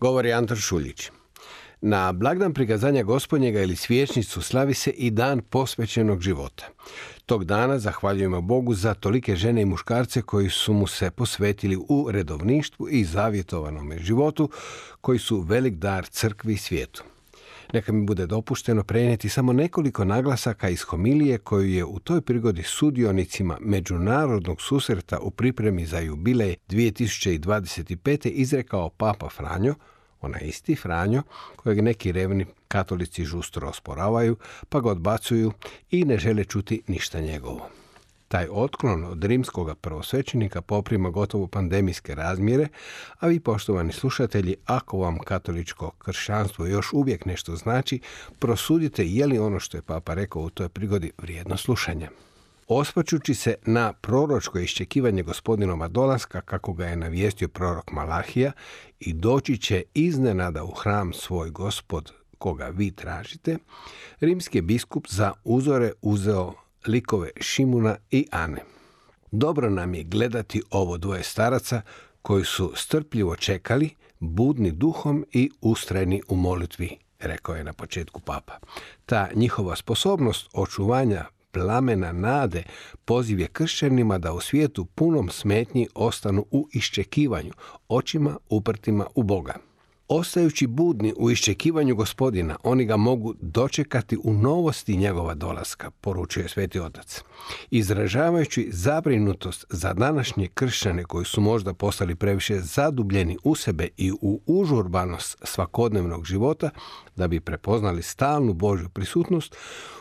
Govori Anton Šuljić. Na blagdan prikazanja gospodnjega ili svječnicu slavi se i dan posvećenog života. Tog dana zahvaljujemo Bogu za tolike žene i muškarce koji su mu se posvetili u redovništvu i zavjetovanome životu, koji su velik dar crkvi i svijetu. Neka mi bude dopušteno prenijeti samo nekoliko naglasaka iz homilije koju je u toj prigodi sudionicima međunarodnog susreta u pripremi za jubilej 2025. izrekao Papa Franjo, onaj isti Franjo, kojeg neki revni katolici žustro osporavaju, pa ga odbacuju i ne žele čuti ništa njegovo. Taj otklon od rimskog prvosvećenika poprima gotovo pandemijske razmjere, a vi, poštovani slušatelji, ako vam katoličko kršćanstvo još uvijek nešto znači, prosudite je li ono što je papa rekao u toj prigodi vrijedno slušanja. Ospačući se na proročko iščekivanje gospodinova dolaska, kako ga je navijestio prorok Malahija, i doći će iznenada u hram svoj gospod koga vi tražite, rimski biskup za uzore uzeo likove Šimuna i Ane. Dobro nam je gledati ovo dvoje staraca koji su strpljivo čekali, budni duhom i ustrajni u molitvi, rekao je na početku papa. Ta njihova sposobnost očuvanja plamena nade poziv je kršćanima da u svijetu punom smetnji ostanu u iščekivanju, očima uprtima u Boga. Ostajući budni u iščekivanju gospodina, oni ga mogu dočekati u novosti njegova dolaska, poručuje Sveti Otac. Izražavajući zabrinutost za današnje kršćane koji su možda postali previše zadubljeni u sebe i u užurbanost svakodnevnog života, da bi prepoznali stalnu Božju prisutnost,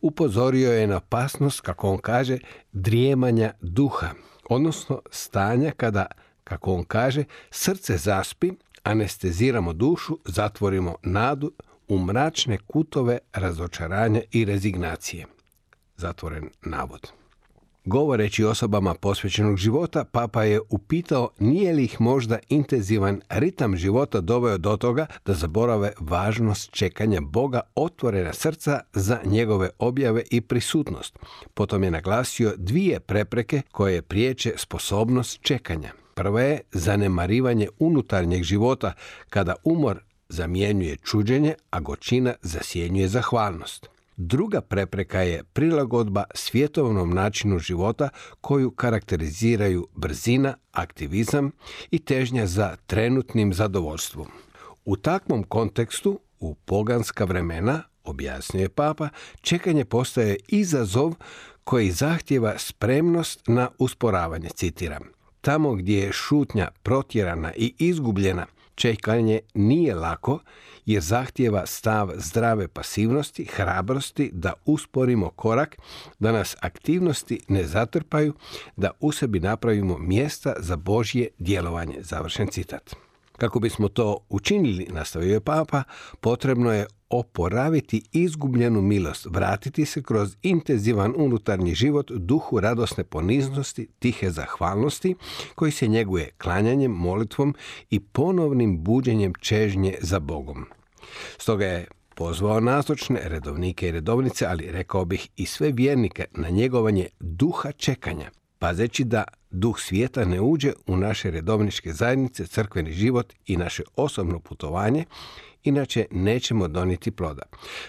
upozorio je na opasnost, kako on kaže, drijemanja duha, odnosno stanja kada, kako on kaže, srce zaspi, anesteziramo dušu, zatvorimo nadu u mračne kutove razočaranja i rezignacije. Zatvoren navod. Govoreći osobama posvećenog života, papa je upitao nije li ih možda intenzivan ritam života doveo do toga da zaborave važnost čekanja Boga otvorena srca za njegove objave i prisutnost. Potom je naglasio dvije prepreke koje priječe sposobnost čekanja. Prva je zanemarivanje unutarnjeg života kada umor zamjenjuje čuđenje, a gočina zasjenjuje zahvalnost. Druga prepreka je prilagodba svjetovnom načinu života koju karakteriziraju brzina, aktivizam i težnja za trenutnim zadovoljstvom. U takvom kontekstu, u poganska vremena, objasnio je papa, čekanje postaje izazov koji zahtjeva spremnost na usporavanje, citiram. Tamo gdje je šutnja protjerana i izgubljena, čekanje nije lako jer zahtjeva stav zdrave pasivnosti, hrabrosti da usporimo korak, da nas aktivnosti ne zatrpaju, da u sebi napravimo mjesta za Božje djelovanje. Završen citat. Kako bismo to učinili, nastavio je papa, potrebno je oporaviti izgubljenu milost, vratiti se kroz intenzivan unutarnji život duhu radosne poniznosti, tihe zahvalnosti, koji se njeguje klanjanjem, molitvom i ponovnim buđenjem čežnje za Bogom. Stoga je pozvao nazočne redovnike i redovnice, ali rekao bih i sve vjernike na njegovanje duha čekanja, pazeći da duh svijeta ne uđe u naše redovničke zajednice, crkveni život i naše osobno putovanje, inače nećemo doniti ploda.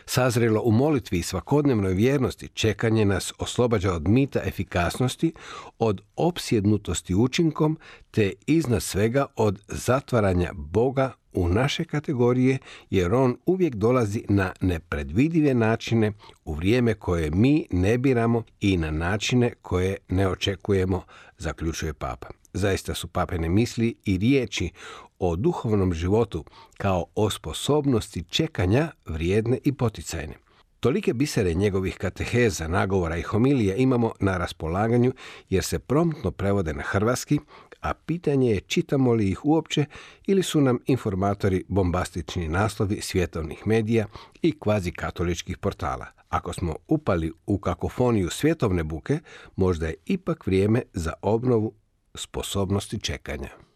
Sazrelo u molitvi i svakodnevnoj vjernosti čekanje nas oslobađa od mita efikasnosti, od opsjednutosti učinkom, te iznad svega od zatvaranja Boga u naše kategorije, jer on uvijek dolazi na nepredvidive načine u vrijeme koje mi ne biramo i na načine koje ne očekujemo, zaključuje papa. Zaista su papene misli i riječi o duhovnom životu kao o sposobnosti čekanja vrijedne i poticajne. Tolike bisere njegovih kateheza, nagovora i homilija imamo na raspolaganju jer se promptno prevode na hrvatski, a pitanje je čitamo li ih uopće ili su nam informatori bombastični naslovi svjetovnih medija i kvazi katoličkih portala. Ako smo upali u kakofoniju svjetovne buke, možda je ipak vrijeme za obnovu sposobnosti čekanja.